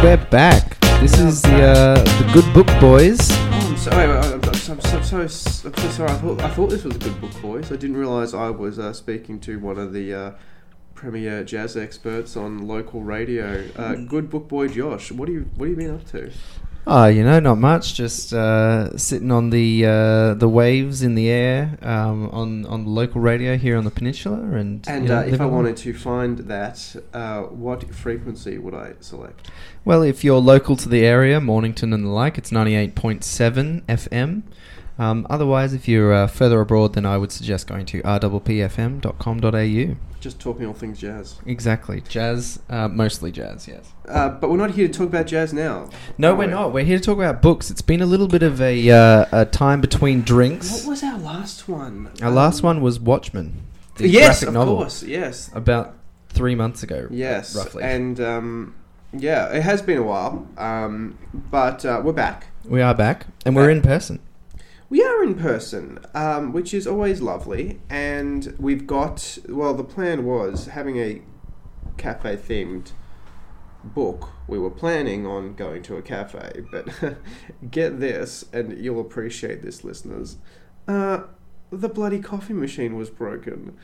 We're back. This is the uh, the Good Book Boys. Oh, I'm sorry. I'm, I'm, I'm, so, so, so, I'm so sorry. I thought, I thought this was a good book, boys. I didn't realise I was uh, speaking to one of the uh, premier jazz experts on local radio. Uh, good book boy, Josh. What do you What have you been up to? Oh, you know, not much. Just uh, sitting on the uh, the waves in the air um, on on local radio here on the peninsula, and And you know, uh, if I wanted to find that, uh, what frequency would I select? Well, if you're local to the area, Mornington and the like, it's 98.7 FM. Um, otherwise, if you're uh, further abroad, then I would suggest going to rwpfm.com.au. Just talking all things jazz. Exactly. Jazz, uh, mostly jazz, yes. Uh, but we're not here to talk about jazz now. No, we're we? not. We're here to talk about books. It's been a little bit of a, uh, a time between drinks. What was our last one? Our last Um, one was Watchmen, the yes, of course. Yes, about three months ago. Yes, roughly. and um, yeah, it has been a while, um, but uh, we're back. we are back, and we're in person. We are in person, um, which is always lovely, and we've got. Well, the plan was having a cafe themed book. We were planning on going to a cafe, but get this, and you'll appreciate this, listeners. Uh, the bloody coffee machine was broken.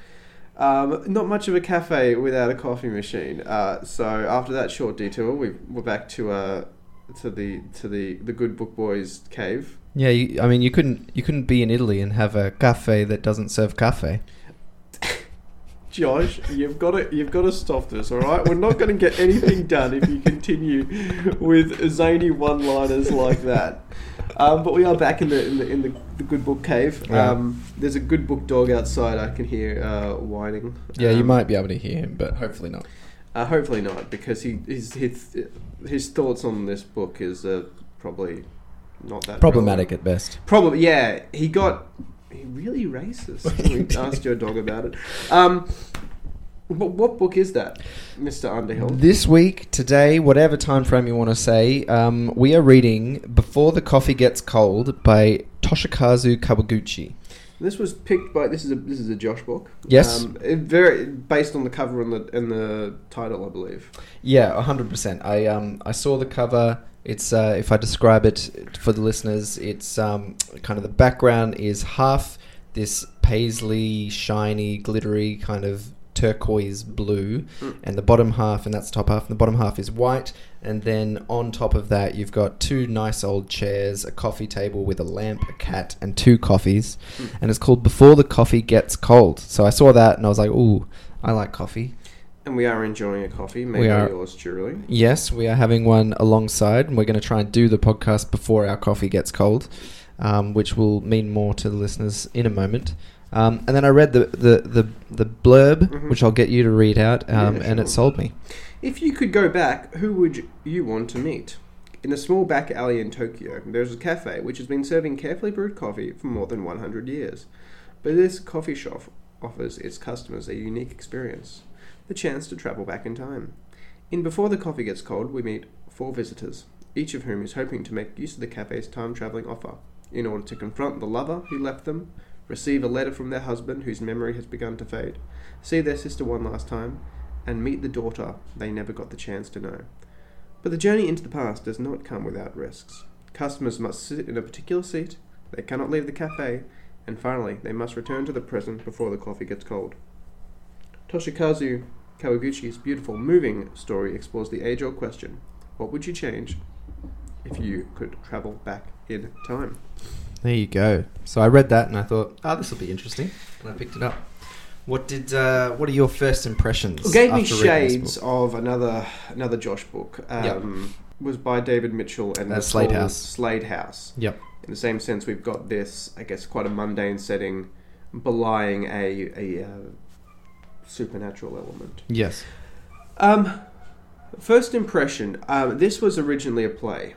Um, not much of a cafe without a coffee machine. Uh, so after that short detour, we we're back to uh, to the to the the good book boys cave. Yeah, you, I mean, you couldn't you couldn't be in Italy and have a cafe that doesn't serve cafe. Josh, you've got to you've got to stop this. All right, we're not going to get anything done if you continue with zany one-liners like that. Um, but we are back in the in the, in the, the good book cave. Yeah. Um, there's a good book dog outside. I can hear uh, whining. Yeah, you Um, might be able to hear him, but hopefully not. Uh, hopefully not, because he his his, his thoughts on this book is uh, probably not that Problematic relevant. at best. Probably, yeah. He got he really racist. we asked your dog about it. Um, but what book is that, Mister Underhill? This week, today, whatever time frame you want to say, um, we are reading "Before the Coffee Gets Cold" by Toshikazu Kawaguchi. This was picked by this is a this is a Josh book. Yes. um, it very based on the cover and the and the title, I believe. Yeah, hundred percent. I um I saw the cover. It's uh, if I describe it for the listeners, it's um kind of the background is half this paisley, shiny, glittery kind of turquoise blue, Mm. and the bottom half, and that's the top half, and the bottom half is white. And then on top of that, you've got two nice old chairs, a coffee table with a lamp, a cat, and two coffees. Mm. And it's called Before the Coffee Gets Cold. So I saw that, and I was like, ooh, I like coffee. And we are enjoying a coffee, made We by are. yours truly. Yes, we are having one alongside, and we're going to try and do the podcast before our coffee gets cold, um, which will mean more to the listeners in a moment. Um, and then I read the the the, the blurb, Mhm. which I'll get you to read out, um, Yeah, and it sold me. If you could go back, who would you want to meet? In a small back alley in Tokyo, there's a cafe which has been serving carefully brewed coffee for more than 100 years. But this coffee shop offers its customers a unique experience the chance to travel back in time. In Before the Coffee Gets Cold, we meet four visitors, each of whom is hoping to make use of the cafe's time traveling offer in order to confront the lover who left them, receive a letter from their husband whose memory has begun to fade, see their sister one last time, and meet the daughter they never got the chance to know. But the journey into the past does not come without risks. Customers must sit in a particular seat, they cannot leave the cafe, and finally, they must return to the present before the coffee gets cold. Toshikazu Kawaguchi's beautiful, moving story explores the age old question what would you change if you could travel back in time? There you go. So I read that, and I thought, oh, this will be interesting, and I picked it up. What did? Uh, what are your first impressions? It gave me shades of another another Josh book. Um, Was by David Mitchell and Uh, Slade House. Slade House. Yep. In the same sense, we've got this, I guess, quite a mundane setting, belying a a uh, supernatural element. Yes. Um, first impression. Um, this was originally a play,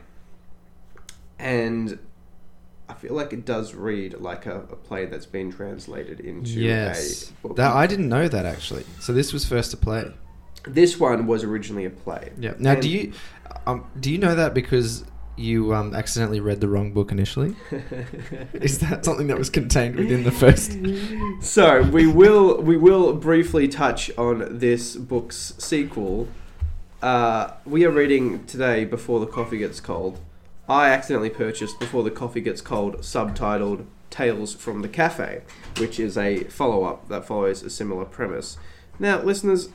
and I feel like it does read like a, a play that's been translated into Yes. a book. That I didn't know that actually. So this was first a play. this one was originally a play. Yeah. Now, And- do you um, do you know that because you um, accidentally read the wrong book initially? Is that something that was contained within the first? so we will we will briefly touch on this book's sequel uh, we are reading today before the coffee gets cold. I accidentally purchased before the coffee gets cold, subtitled "Tales from the Cafe," which is a follow-up that follows a similar premise. Now, listeners,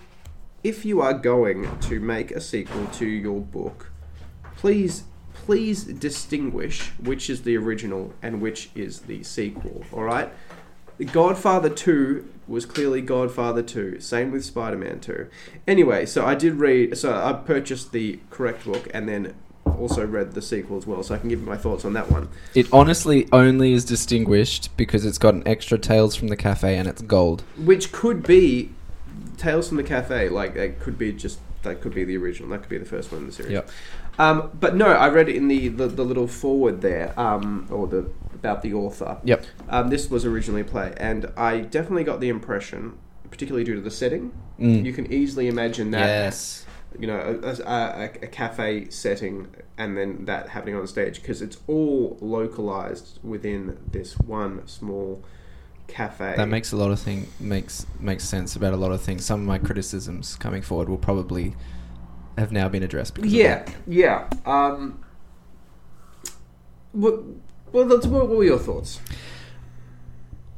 if you are going to make a sequel to your book, please please distinguish which is the original and which is the sequel. All right. Godfather 2 was clearly Godfather 2. Same with Spider Man 2. Anyway, so I did read, so I purchased the correct book and then also read the sequel as well, so I can give you my thoughts on that one. It honestly only is distinguished because it's got an extra Tales from the Cafe and it's gold. Which could be Tales from the Cafe, like, it could be just, that could be the original, that could be the first one in the series. Yep. Um, but no, I read it in the, the, the little forward there, um, or the about the author. Yep. Um, this was originally a play, and I definitely got the impression, particularly due to the setting, Mm. you can easily imagine that. Yes. You know, a, a, a, a cafe setting, and then that happening on stage because it's all localized within this one small cafe. That makes a lot of thing makes makes sense about a lot of things. Some of my criticisms coming forward will probably have now been addressed. Yeah, yeah. Um, what, well, what were your thoughts?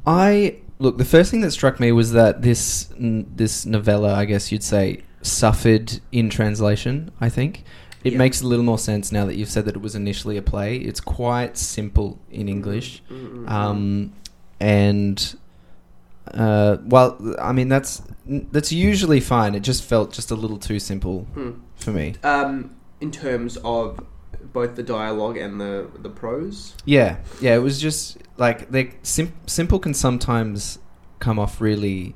I look. The first thing that struck me was that this n- this novella, I guess you'd say, suffered in translation. I think it Yeah. makes a little more sense now that you've said that it was initially a play. It's quite simple in English, Mm-mm. um, and uh, well, I mean that's that's usually fine. It just felt just a little too simple Hmm. for me. Um, in terms of both the dialogue and the the prose. Yeah, yeah. It was just like they sim- simple can sometimes come off really,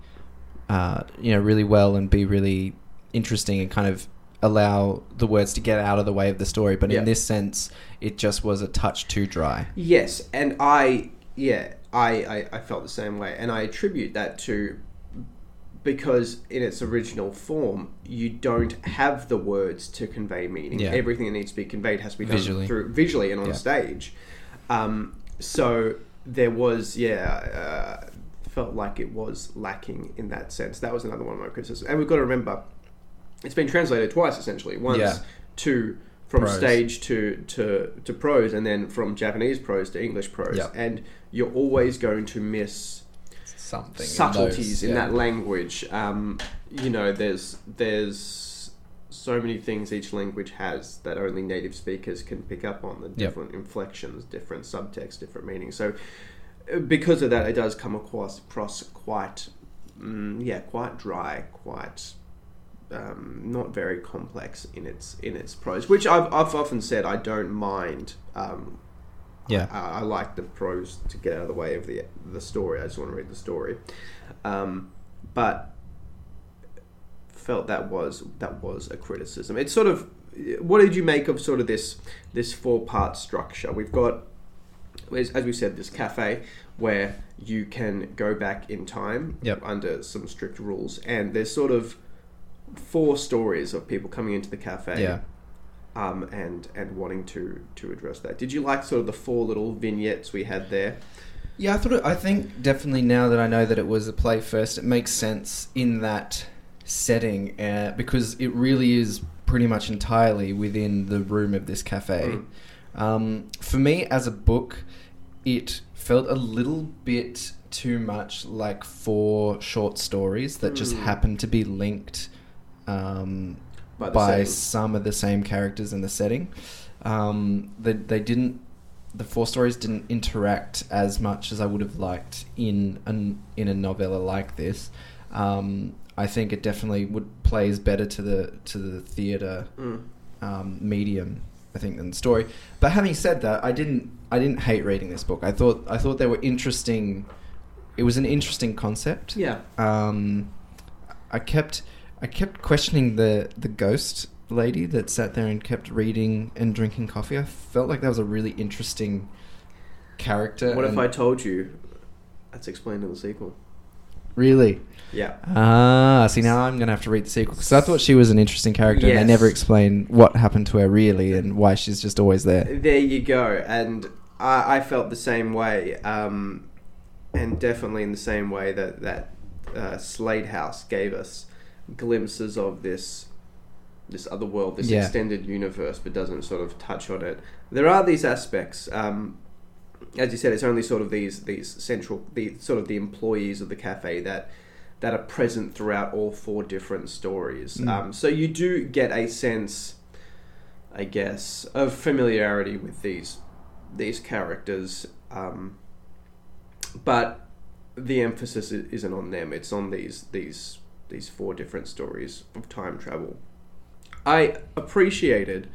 uh, you know, really well and be really interesting and kind of allow the words to get out of the way of the story. But Yeah. in this sense, it just was a touch too dry. Yes, and I yeah I, I I felt the same way, and I attribute that to because in its original form you don't have the words to convey meaning. Yeah. Everything that needs to be conveyed has to be done Visually. through visually and on Yeah. stage. Um, so there was yeah. Uh, felt like it was lacking in that sense. That was another one of my criticisms. And we've got to remember, it's been translated twice essentially. Once Yeah. to from Prose. stage to, to to prose, and then from Japanese prose to English prose. Yeah. And you're always going to miss Something subtleties in that language. Um, you know, there's there's so many things each language has that only native speakers can pick up on. The different inflections, different subtext, different meanings. So uh, because of that, it does come across, across quite, mm, yeah, quite dry, quite um, not very complex in its in its prose. Which I've I've often said I don't mind. Um, Yeah. I, I like the prose to get out of the way of the the story. I just want to read the story, um, but felt that was that was a criticism. It's sort of what did you make of sort of this this four part structure? We've got as, we said this cafe where you can go back in time Yep. under some strict rules, and there's sort of four stories of people coming into the cafe Yeah. um, and and wanting to to address that. Did you like sort of the four little vignettes we had there? Yeah, I thought. It, I think definitely now that I know that it was a play first, it makes sense in that setting uh, because it really is pretty much entirely within the room of this cafe. Mm. Um, for me, as a book, it felt a little bit too much like four short stories that just Mm. happened to be linked um, By by some of the same characters in the setting. Um, they, they didn't. The four stories didn't interact as much as I would have liked in an in a novella like this. Um, I think it definitely would plays better to the to the theater Mm. um, medium, I think, than the story. But having said that, I didn't I didn't hate reading this book. I thought I thought they were interesting. It was an interesting concept. Yeah. Um, I kept I kept questioning the the ghost lady that sat there and kept reading and drinking coffee. I felt like that was a really interesting character. What if I told you that's explained in the sequel? really? Yeah. Ah, see now I'm gonna have to read the sequel because I thought she was an interesting character and they never explain what happened to her really and why she's just always there. There you go. And I, I felt the same way, um, and definitely in the same way that that uh, Slade House gave us glimpses of this this other world, this Yeah. extended universe, but doesn't sort of touch on it. There are these aspects. Um, as you said, it's only sort of these these central, the sort of the employees of the cafe that that are present throughout all four different stories. Mm. Um, so you do get a sense, I guess, of familiarity with these these characters, um, but the emphasis isn't on them. It's on these these these four different stories of time travel. I appreciated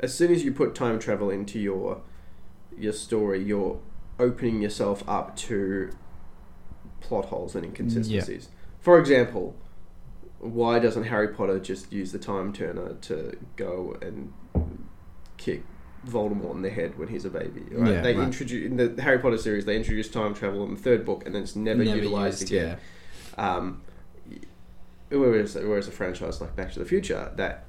as soon as you put time travel into your your story, you're opening yourself up to plot holes and inconsistencies. For example, why doesn't Harry Potter just use the time turner to go and kick Voldemort in the head when he's a baby? Right? Yeah, they right. introduce in the Harry Potter series. They introduced time travel in the third book, and then it's never, utilized used, again. Um, whereas, whereas a franchise like Back to the Future, that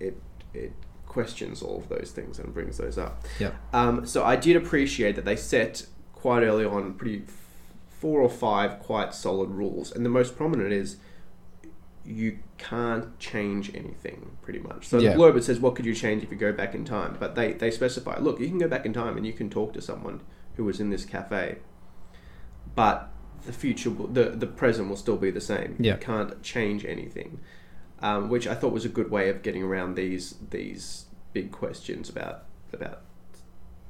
it it questions all of those things and brings those up. Yep. Um, so I did appreciate that they set quite early on pretty f- four or five quite solid rules, and the most prominent is you can't change anything pretty much. So Yeah. the blurb it says, "What could you change if you go back in time?" But they they specify, look, you can go back in time and you can talk to someone who was in this cafe, but the future, the the present will still be the same. Yeah. You can't change anything, um, which I thought was a good way of getting around these these big questions about about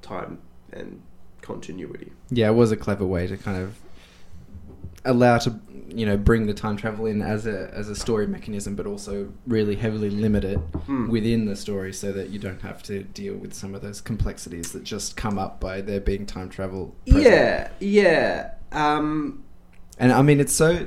time and continuity. Yeah, it was a clever way to kind of allow to you know bring the time travel in as a as a story mechanism, but also really heavily limit it Hmm. within the story so that you don't have to deal with some of those complexities that just come up by there being time travel. present. Yeah, yeah. Um, And I mean, it's so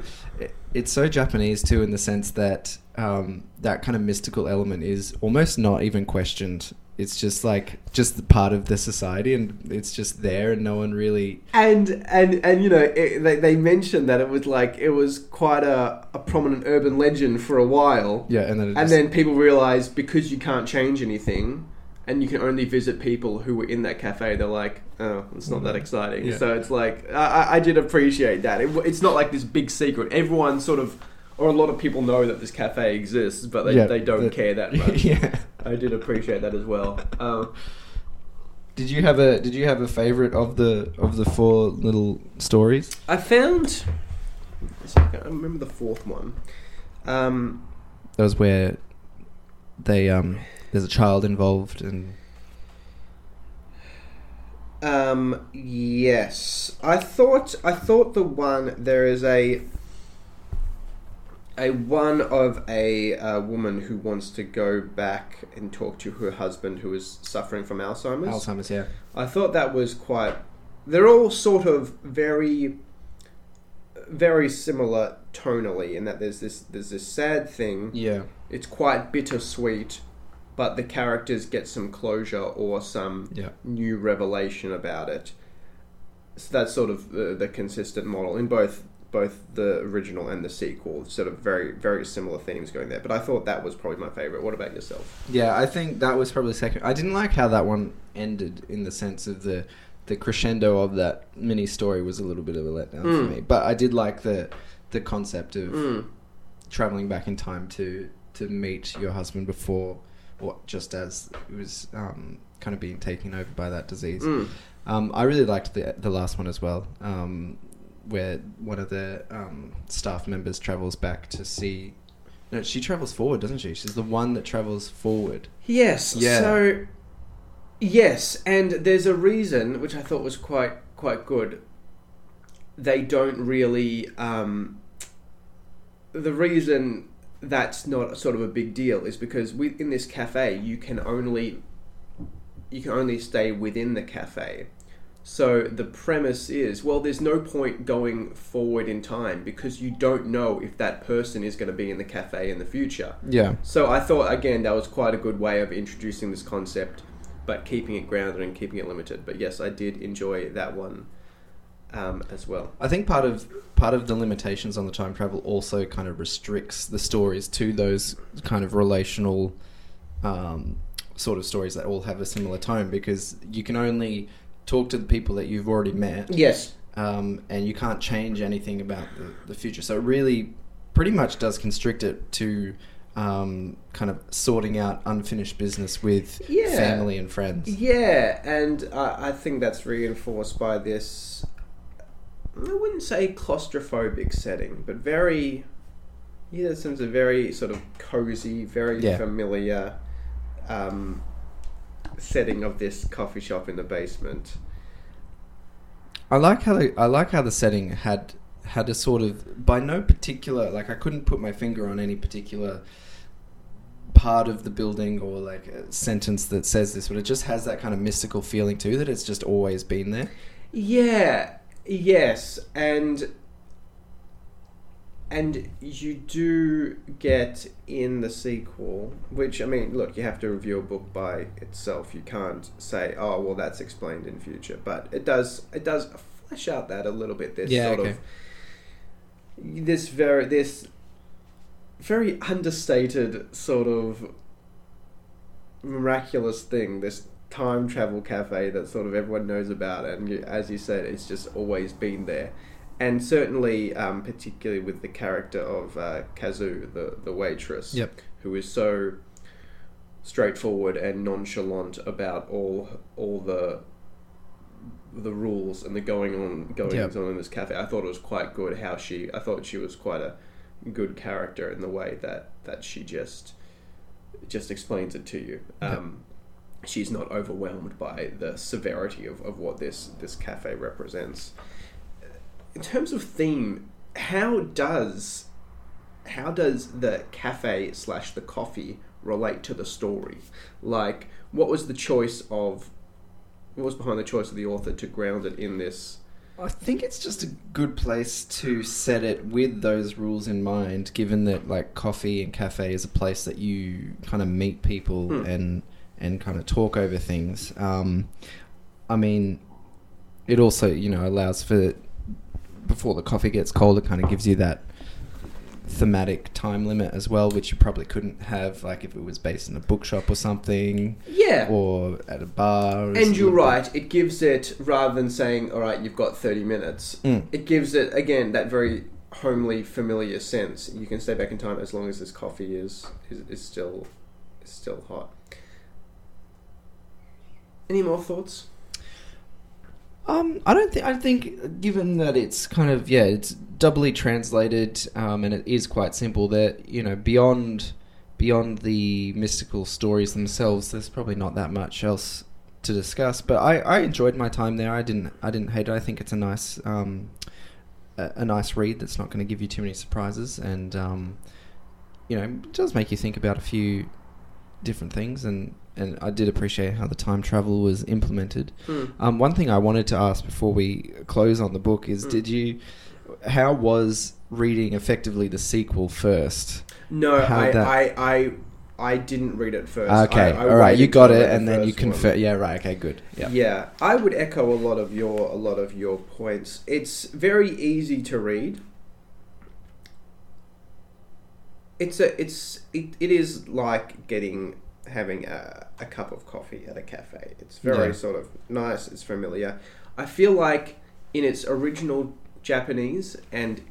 it's so Japanese too, in the sense that um, that kind of mystical element is almost not even questioned. It's just like just the part of the society, and it's just there, and no one really. and and and you know it, they they mentioned that it was like it was quite a, a prominent urban legend for a while. Yeah, and then it And just- then people realize because you can't change anything and you can only visit people who were in that cafe, they're like, oh, it's not that exciting. Yeah. So it's like, I, I- I did appreciate that. It, it's not like this big secret. Everyone sort of, or a lot of people know that this cafe exists, but they, Yeah, they don't the- care that much. yeah. I did appreciate that as well. Um, Did you have a Did you have a favorite of the of the four little stories? I found, I remember the fourth one. Um, That was where they um there's a child involved and Um, yes, I thought I thought the one there is a a one of a uh, woman who wants to go back and talk to her husband who is suffering from Alzheimer's. Alzheimer's. Yeah. I thought that was quite. They're all sort of very, very similar tonally in that there's this there's this sad thing Yeah. it's quite bittersweet, but the characters get some closure or some Yeah. new revelation about it. So that's sort of the, the consistent model in both both the original and the sequel. Sort of very very similar themes going there. But I thought that was probably my favorite. What about yourself? Yeah, I think that was probably second. I didn't like how that one ended in the sense of the the crescendo of that mini story was a little bit of a letdown for Mm. me. But I did like the the concept of Mm. traveling back in time to to meet your husband before, or just as it was um, kind of being taken over by that disease. Mm. Um, I really liked the the last one as well, um, where one of the um, staff members travels back to see. No, she travels forward, doesn't she? She's the one that travels forward. Yes. Yeah. So yes, and there's a reason which I thought was quite quite good. They don't really. Um, the reason that's not sort of a big deal is because within this cafe you can only you can only stay within the cafe. So the premise is, well, there's no point going forward in time because you don't know if that person is going to be in the cafe in the future. Yeah, So I thought again that was quite a good way of introducing this concept, but keeping it grounded and keeping it limited. But yes, I did enjoy that one um, as well. I think part of part of the limitations on the time travel also kind of restricts the stories to those kind of relational um, sort of stories that all have a similar tone because you can only talk to the people that you've already met. Yes. um, and you can't change anything about the, the future. So it really, pretty much, does constrict it to um, kind of sorting out unfinished business with Yeah. family and friends. Yeah, and I I think that's reinforced by this. I wouldn't say claustrophobic setting, but very. Yeah, it seems a very sort of cozy, very Yeah. familiar um, setting of this coffee shop in the basement. I like how the, I like how the setting had had a sort of by no particular like I couldn't put my finger on any particular part of the building or like a sentence that says this, but it just has that kind of mystical feeling too that it's just always been there. Yeah, yes, and and you do get in the sequel, which I mean, look, you have to review a book by itself. You can't say, "Oh, well, that's explained in future," but it does. It does flesh out that a little bit. This Yeah, sort okay. of this very this very understated sort of miraculous thing. This time travel cafe that sort of everyone knows about, and as you said, it's just always been there. And certainly, um, particularly with the character of uh, Kazu, the the waitress, Yep. who is so straightforward and nonchalant about all all the the rules and the going on goings Yep. on in this cafe. I thought it was quite good how she. I thought she was quite a good character in the way that that she just just explains it to you. Um, she's not overwhelmed by the severity of, of what this this cafe represents. In terms of theme, how does how does the cafe slash the coffee relate to the story? Like, what was the choice of what was behind the choice of the author to ground it in this? I think it's just a good place to set it with those rules in mind, given that like coffee and cafe is a place that you kind of meet people Hmm. and and kind of talk over things. Um, I mean, it also you know allows for before the coffee gets cold, it kind of gives you that thematic time limit as well, which you probably couldn't have like if it was based in a bookshop or something Yeah. or at a bar. And you're right. It gives it rather than saying, "All right, you've got thirty minutes." Mm. It gives it again that very homely, familiar sense. You can stay back in time as long as this coffee is is, is still is still hot. Any more thoughts? Um, I don't think. I think, given that it's kind of yeah, it's doubly translated, um, and it is quite simple. That you know, beyond beyond the mystical stories themselves, there's probably not that much else to discuss. But I, I enjoyed my time there. I didn't I didn't hate it. I think it's a nice um, a, a nice read that's not going to give you too many surprises, and um, you know, it does make you think about a few different things. And and I did appreciate how the time travel was implemented. Mm. Um, one thing I wanted to ask before we close on the book is: Mm. Did you? How was reading effectively the sequel first? No, I, that- I, I, I didn't read it first. Okay, I, I all right, you got it, the and then you first one. confirm. Yeah, right. Okay, good. Yeah. Yeah, I would echo a lot of your a lot of your points. It's very easy to read. It's a it's it, it is like getting having a, a cup of coffee at a cafe. It's very Yeah. sort of nice. It's familiar. I feel like in its original Japanese and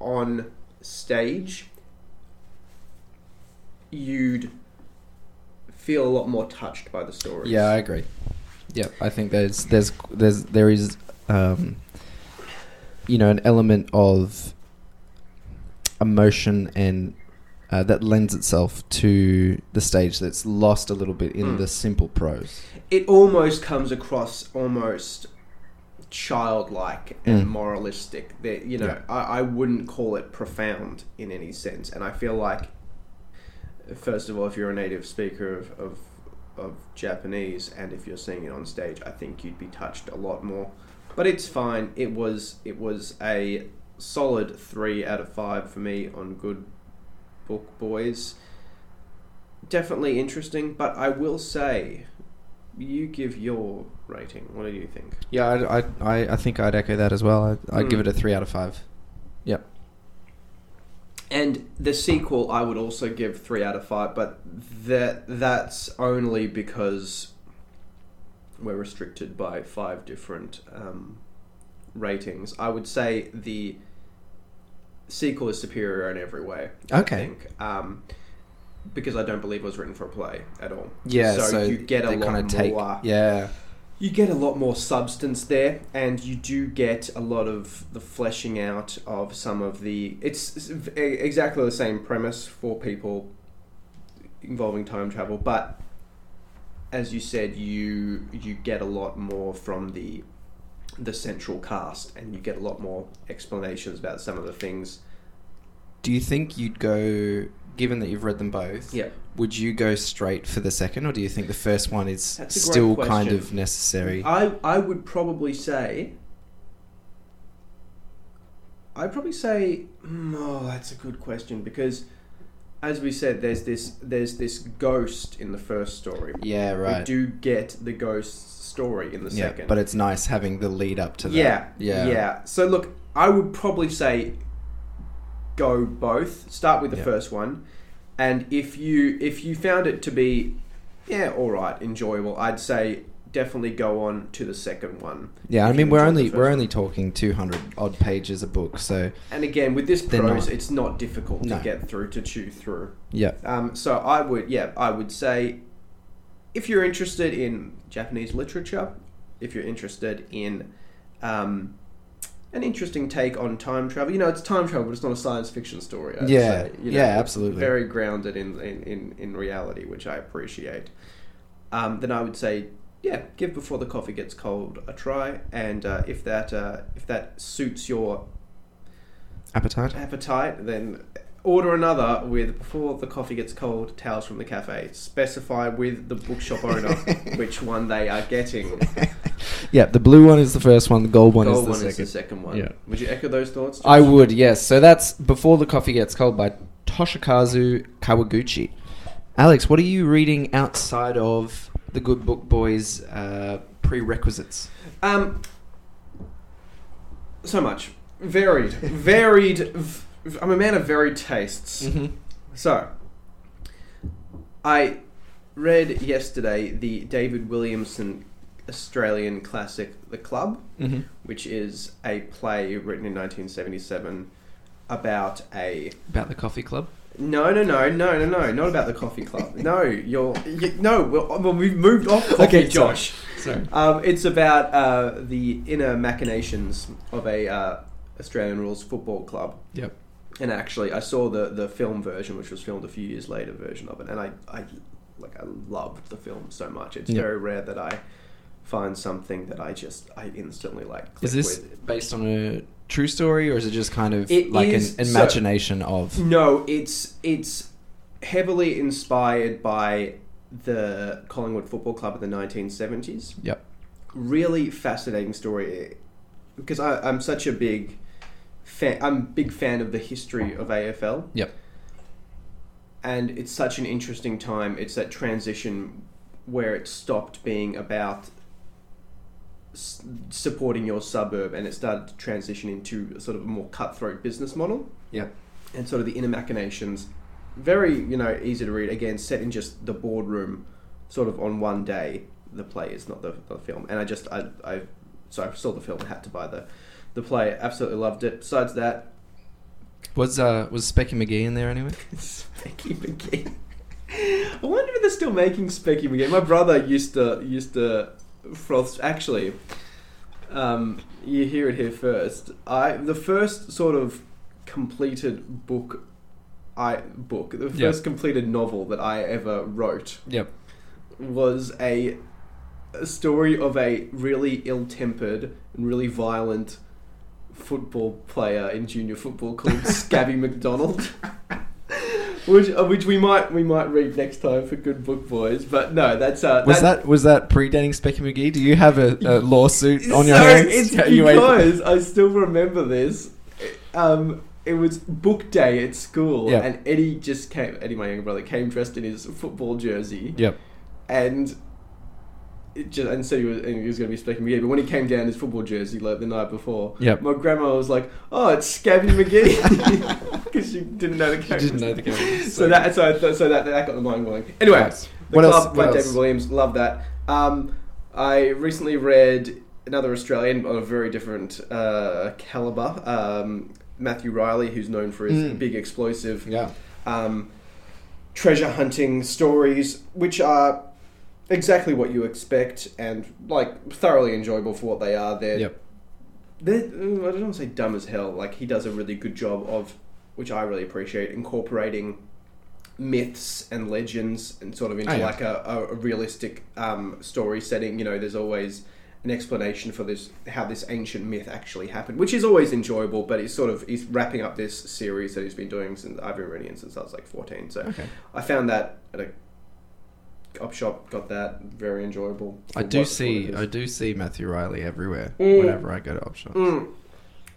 on stage, you'd feel a lot more touched by the stories. Yeah, I agree. Yeah, I think there's there's there's there is um, you know an element of emotion and uh, that lends itself to the stage that's lost a little bit in Mm. the simple prose. it almost comes across almost childlike and Mm. moralistic. That you know, Yeah. I, I wouldn't call it profound in any sense, and I feel like, first of all, if you're a native speaker of, of of Japanese and if you're seeing it on stage, I think you'd be touched a lot more. But it's fine. It was it was a solid three out of five for me on Good Book Boys. Definitely interesting, but I will say, you give your rating. What do you think? Yeah, I, I, I, I think I'd echo that as well. I, I'd give Mm. it a three out of five. Yep. And the sequel, I would also give three out of five, but that that's only because we're restricted by five different um, ratings. I would say the sequel is superior in every way. I Okay. think. Um, because I don't believe it was written for a play at all. Yeah, so, so you get a lot more. take- Yeah, You get a lot more substance there, and you do get a lot of the fleshing out of some of the. It's exactly the same premise for people involving time travel, but as you said, you you get a lot more from the the central cast, and you get a lot more explanations about some of the things. Do you think you'd go, given that you've read them both? Yeah. Would you go straight for the second, or do you think the first one is That's a great still kind of necessary? I I would probably say. I'd probably say, mm, oh, that's a good question because, as we said, there's this there's this ghost in the first story. yeah, right. We do get the ghost story in the yeah, second. but it's nice having the lead up to that. yeah, yeah, yeah. So look, I would probably say, go both. Start with the Yeah. first one, and if you if you found it to be, yeah, all right, enjoyable, I'd say definitely go on to the second one. Yeah, I mean we're only we're one. only talking two hundred odd pages a book, so And again, with this prose, not. it's not difficult No. to get through to chew through. yeah, Um, so I would, yeah, I would say, if you're interested in Japanese literature, if you're interested in um, an interesting take on time travel, you know, it's time travel, but it's not a science fiction story. I'd Yeah. say, you Yeah, absolutely. Very grounded in, in, in, in reality, which I appreciate. Um, then I would say, yeah, give Before the Coffee Gets Cold a try, and uh, if that uh, if that suits your appetite. appetite, then order another with before the coffee gets cold. Tales from the cafe. Specify with the bookshop owner which one they are getting. yeah, the blue one is the first one. The gold one Gold is the one second. is the second one. Yeah. Would you echo those thoughts? I would, yes. So that's Before the Coffee Gets Cold by Toshikazu Kawaguchi. Alex, what are you reading outside of the Good Book Boys uh, prerequisites? Um, so much varied, varied. v- I'm a man of varied tastes. Mm-hmm. So, I read yesterday the David Williamson Australian classic, The Club. Mm-hmm. which is a play written in 1977 about a About the coffee club? no no no no no no not about the coffee club no you're you, no well, we've moved off coffee Okay, sorry. Josh Sorry. um, it's about uh, the inner machinations of a uh, Australian rules football club Yep. And actually I saw the the film version which was filmed a few years later version of it and I, I like I loved the film so much it's Yeah. very rare that I find something that I just I instantly like Is this with. based on a true story, or is it just kind of It like is- an so- imagination of? No, it's it's heavily inspired by the Collingwood Football Club in the 1970s. Yep. Really fascinating story because I, I'm such a big fan. I'm a big fan of the history of AFL. Yep. And it's such an interesting time. It's that transition where it stopped being about s- supporting your suburb and it started to transition into a sort of a more cutthroat business model Yep. and sort of the inner machinations. Very, you know, easy to read. Again, set in just the boardroom, sort of on one day. The play is not the, the film, and I just I I so I saw the film and had to buy the the play. Absolutely loved it. Besides that, Was uh was Specky Magee in there anyway? Specky Magee. I wonder if they're still making Specky Magee. My brother used to used to froth. Actually, um, you hear it here first. I the first sort of completed book. I book the first Yeah. completed novel that I ever wrote Yep. was a, a story of a really ill-tempered and really violent football player in junior football called Scabby McDonald. Which, uh, which we might we might read next time for good book boys, but no, that's uh, Was that was that predating Specky Magee? Do you have a, a lawsuit on your so hands? It's because I still remember this. Um, it was book day at school, Yeah. and Eddie just came. Eddie, my younger brother, came dressed in his football jersey, Yep. and it just, and so he was, and he was going to be Specky Magee. But when he came down his football jersey like the night before, Yep. my grandma was like, "Oh, it's Scabby McGee," because she didn't know the character. didn't know the game. So that so, so that that got the mind going. Anyway, Nice. the What club else- by what David else? Williams. Love that. Um, I recently read another Australian of a very different uh, caliber. Um, Matthew Reilly, who's known for his Mm. big explosive Yeah. um, treasure hunting stories, which are exactly what you expect and like thoroughly enjoyable for what they are. They're Yep. they're, uh, I don't want to say dumb as hell. Like he does a really good job of, which I really appreciate, incorporating myths and legends and sort of into Oh, yeah. like a, a, a realistic um, story setting. You know, there's always an explanation for this how this ancient myth actually happened, which is always enjoyable. But he's sort of he's wrapping up this series that he's been doing since I've been reading it since I was like 14. So Okay. I found that at a op shop, got that very enjoyable. I do what- see what I do see Matthew Reilly everywhere Mm. whenever I go to op shops. Mm.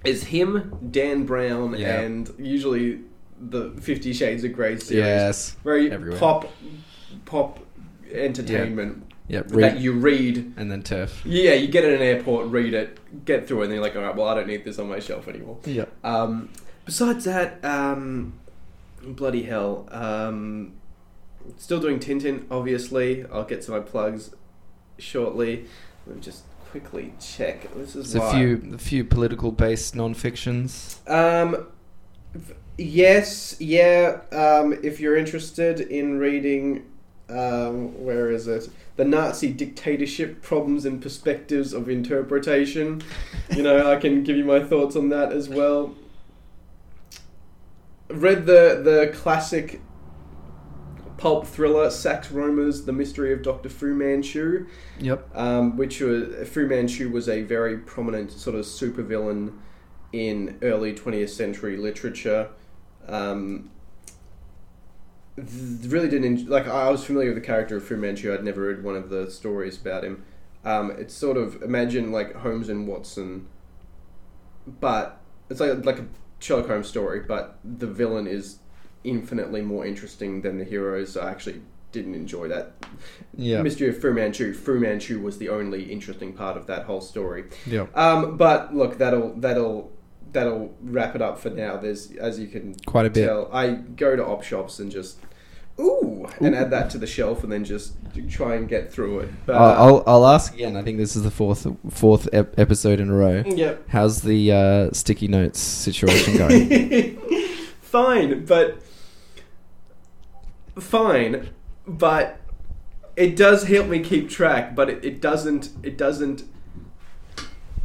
It's him, Dan Brown, Yeah. and usually the Fifty Shades of Grey series. Yes. Very everywhere. pop, pop entertainment Yep. that you read. and then turf. Yeah, you get it at an airport, read it, get through it, and then you're like, all right, well, I don't need this on my shelf anymore. Yep. Um, besides that, um, bloody hell. Um, still doing Tintin, obviously. I'll get to my plugs shortly. Let me just quickly check. This is a why. few a few political based non fictions. Um, yes, yeah. Um, if you're interested in reading, um, where is it? The Nazi dictatorship problems and perspectives of interpretation. You know, I can give you my thoughts on that as well. Read the the classic pulp thriller Sax Rohmer's The Mystery of Doctor Fu Manchu Yep. um, which was Fu Manchu was a very prominent sort of supervillain in early 20th century literature. Um, really didn't like. I was familiar with the character of Fu Manchu. I'd never read one of the stories about him. Um, it's sort of imagine like Holmes and Watson, but it's like like a Sherlock Holmes story, but the villain is infinitely more interesting than the heroes. I actually didn't enjoy that Yeah. Mystery of Fu Manchu. Fu Manchu was the only interesting part of that whole story. Yep. Um, but look, that'll that'll that'll wrap it up for now. There's as you can Quite a bit. tell, I go to op shops and just ooh, and add that to the shelf, and then just try and get through it. But, I'll, I'll I'll ask again. I think this is the fourth fourth ep- episode in a row. Yep. How's the uh, sticky notes situation going? fine, but fine, but it does help me keep track. But it, it doesn't. It doesn't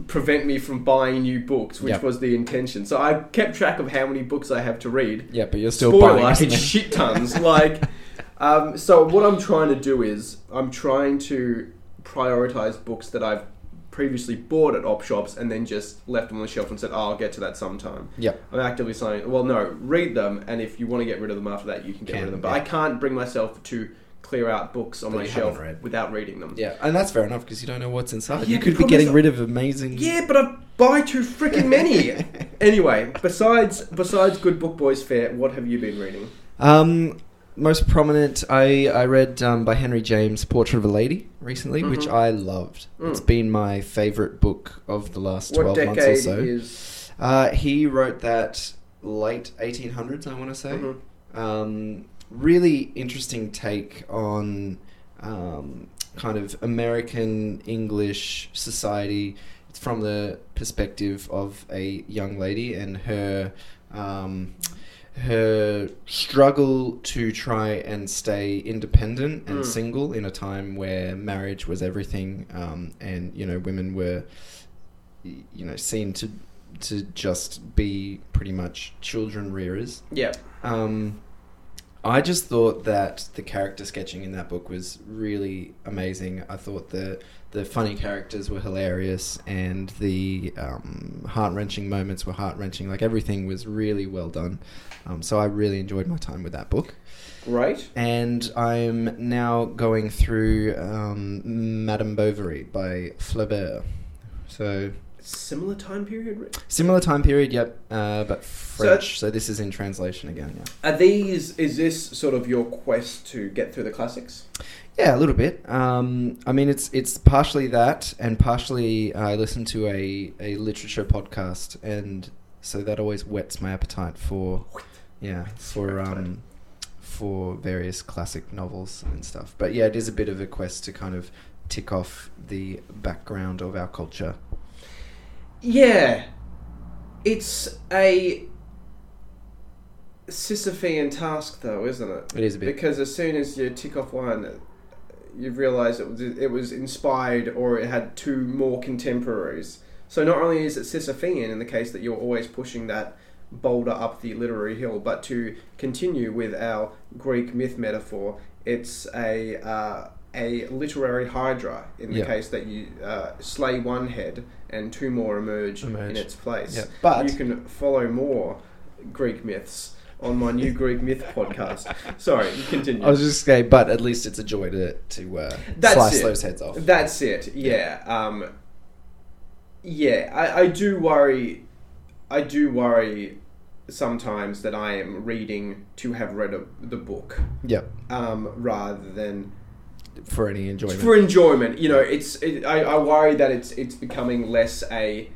prevent me from buying new books, which Yep. was the intention. So I kept track of how many books I have to read. yeah, but you're still Spoiler, buying. it's shit tons. like, um, so what I'm trying to do is I'm trying to prioritize books that I've previously bought at op shops and then just left them on the shelf and said, oh, I'll get to that sometime. Yeah. I'm actively saying, well, no, read them, and if you want to get rid of them after that, you can get Can, rid of them. But yeah. I can't bring myself to clear out books on That my shelf read. without reading them. Yeah, and that's fair enough because you don't know what's inside. Yeah, you could be getting is- rid of amazing. Yeah, but I buy too freaking many. anyway, besides besides Good Book Boys Fair, what have you been reading? Um, most prominent, I I read um, by Henry James, Portrait of a Lady recently, which Mhm. I loved. Mm. It's been my favorite book of the last What twelve months or so. is? Uh, he wrote that late 1800s, I want to say. Mhm. Um, really interesting take on um, kind of American English society. It's from the perspective of a young lady and her um, her struggle to try and stay independent and Mm. single in a time where marriage was everything, um, and you know women were you know seen to to just be pretty much children rearers. Yeah. Um, I just thought that the character sketching in that book was really amazing. I thought the the funny characters were hilarious, and the um, heart wrenching moments were heart wrenching. Like everything was really well done. Um, so I really enjoyed my time with that book. Great. And I'm now going through um, Madame Bovary by Flaubert. So Similar time period. Similar time period, yep, uh, but French. So, this is in translation again. Yeah. Are these? Is this sort of your quest to get through the classics? Yeah, a little bit. Um, I mean, it's it's partially that, and partially I listen to a, a literature podcast, and so that always whets my appetite for yeah for um for various classic novels and stuff. But yeah, it is a bit of a quest to kind of tick off the background of our culture. Yeah, it's a Sisyphean task, though, isn't it? It is a bit. Because as soon as you tick off one, you realise it was, it was inspired or it had two more contemporaries. So not only is it Sisyphean in the case that you're always pushing that boulder up the literary hill, but to continue with our Greek myth metaphor, it's a uh, a literary hydra in the Yeah. case that you uh, slay one head and two more emerge, Emerge. in its place. Yeah, but- you can follow more Greek myths on my new Greek myth podcast. Sorry, continue. I was just saying, but at least it's a joy to to uh, That's slice it. those heads off. That's it. Yeah. Um, yeah. I, I do worry. I do worry sometimes that I am reading to have read a, the book Yep, um, rather than for any enjoyment. for enjoyment. You know, it's. It, I, I worry that it's it's becoming less a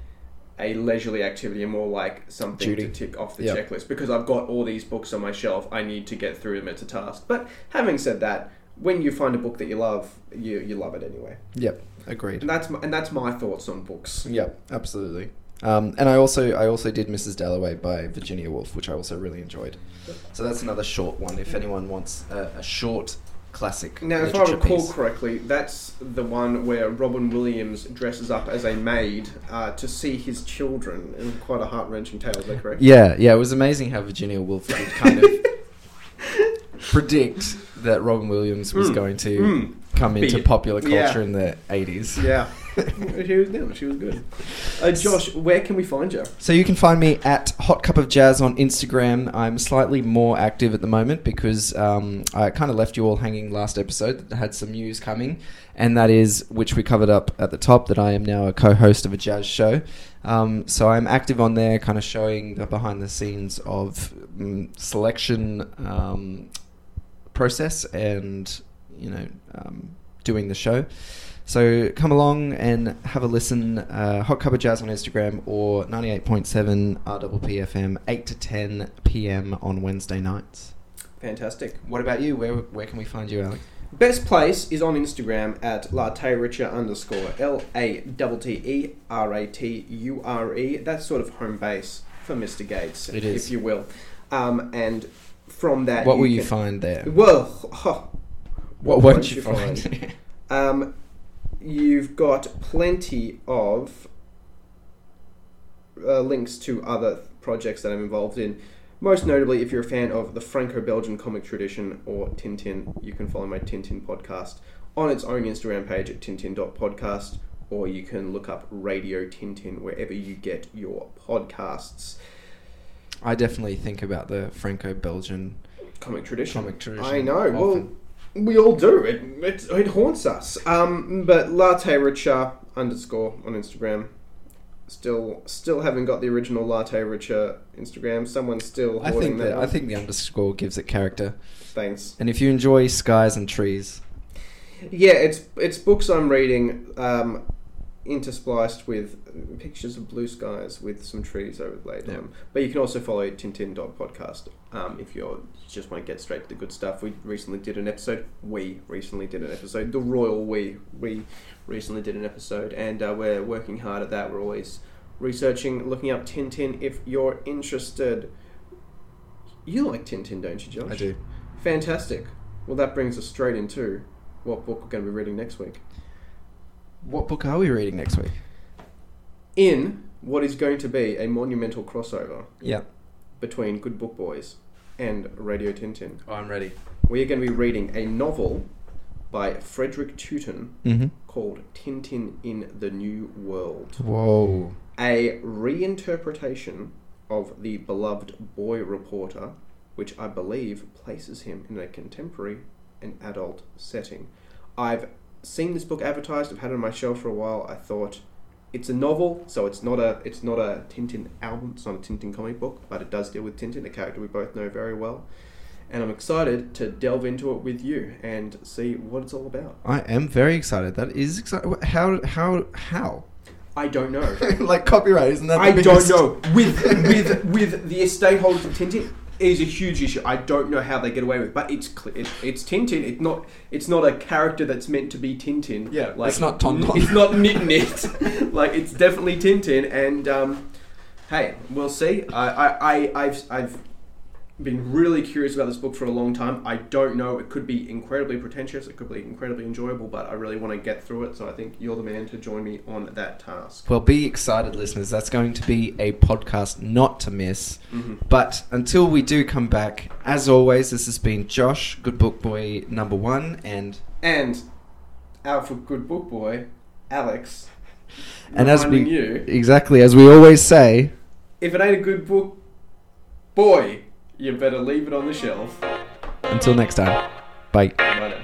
a leisurely activity and more like something Duty. to tick off the Yep. checklist because I've got all these books on my shelf. I need to get through them. It's a task. But having said that, when you find a book that you love, you you love it anyway. Yep, agreed. And that's my, and that's my thoughts on books. Yep, absolutely. Um, and I also I also did Mrs. Dalloway by Virginia Woolf, which I also really enjoyed. So that's another short one. If anyone wants a, a short classic Now, if I recall piece. correctly, that's the one where Robin Williams dresses up as a maid uh, to see his children in quite a heart wrenching tale. Is that correct? Yeah, yeah, it was amazing how Virginia Woolf kind of predict that Robin Williams was Mm, going to mm. come Be- into popular yeah. culture in the 80s. Yeah, she was no, she was good. Uh, Josh, where can we find you? So you can find me at Hot Cup of Jazz on Instagram. I'm slightly more active at the moment because um, I kind of left you all hanging last episode that had some news coming, and that is which we covered up at the top that I am now a co-host of a jazz show. Um, so I'm active on there, kind of showing the behind the scenes of um, selection um, process and you know um, doing the show. So come along and have a listen. Uh, Hot Cup of Jazz on Instagram or 98.7 RPPFM, 8 to 10 p.m. on Wednesday nights. Fantastic. What about you? Where where can we find you, Alex? Best place is on Instagram at latterature underscore L A T T E R A T U R E. That's sort of home base for Mr. Gates, if you will. Um, and from that, What will you find there? Well, huh, What won't you find? Um, you've got plenty of uh, links to other projects that I'm involved in. Most notably, if you're a fan of the Franco-Belgian comic tradition or Tintin, you can follow my Tintin podcast on its own Instagram page at tintin.podcast, or you can look up Radio Tintin wherever you get your podcasts. I definitely think about the Franco-Belgian Comic tradition. comic tradition. I know. Well, often. We all do. It, it, it haunts us. Um, but latterature underscore on Instagram. Still, still haven't got the original latterature Instagram. Someone's still I think that. that I think the underscore gives it character. Thanks. And if you enjoy skies and trees, Yeah, it's it's books I'm reading, um, interspliced with pictures of blue skies with some trees overlaid Yeah. on. But you can also follow Tintin Tintin.podcast um, if you're, you just want to get straight to the good stuff. We recently did an episode. We recently did an episode. The royal we we recently did an episode, and uh, we're working hard at that. We're always researching, looking up Tintin. If you're interested, you like Tintin, don't you, Josh? I do. Fantastic. Well, that brings us straight into what book we're going to be reading next week. What book are we reading next week? In what is going to be a monumental crossover Yeah. between Good Book Boys and Radio Tintin, Oh, I'm ready. we are going to be reading a novel by Frederic Tuten Mm-hmm. called Tintin in the New World. Whoa. A reinterpretation of the beloved boy reporter, which I believe places him in a contemporary and adult setting. I've seen this book advertised. I've had it on my shelf for a while. I thought it's a novel, so it's not a it's not a Tintin album. It's not a Tintin comic book, but it does deal with Tintin, a character we both know very well. And I'm excited to delve into it with you and see what it's all about. I am very excited. That is exciting. How how how? I don't know. like copyright, isn't that? I don't know. With with with the estate holders of Tintin is a huge issue. I don't know how they get away with, it, but it's it, it's Tintin. It's not it's not a character that's meant to be Tintin. Yeah, like, it's not Tonton. It's not Nit Nit. like it's definitely Tintin. And um, hey, we'll see. I I, I I've I've been really curious about this book for a long time. I don't know. It could be incredibly pretentious. It could be incredibly enjoyable, but I really want to get through it. So I think you're the man to join me on that task. Well, be excited, listeners. That's going to be a podcast not to miss. hmm But until we do come back, as always, this has been Josh, Good Book Boy number one, and And Alpha Good Book Boy, Alex. And as we- you, exactly as we always say, if it ain't a good book, boy, you better leave it on the shelf. until next time, bye. Bye.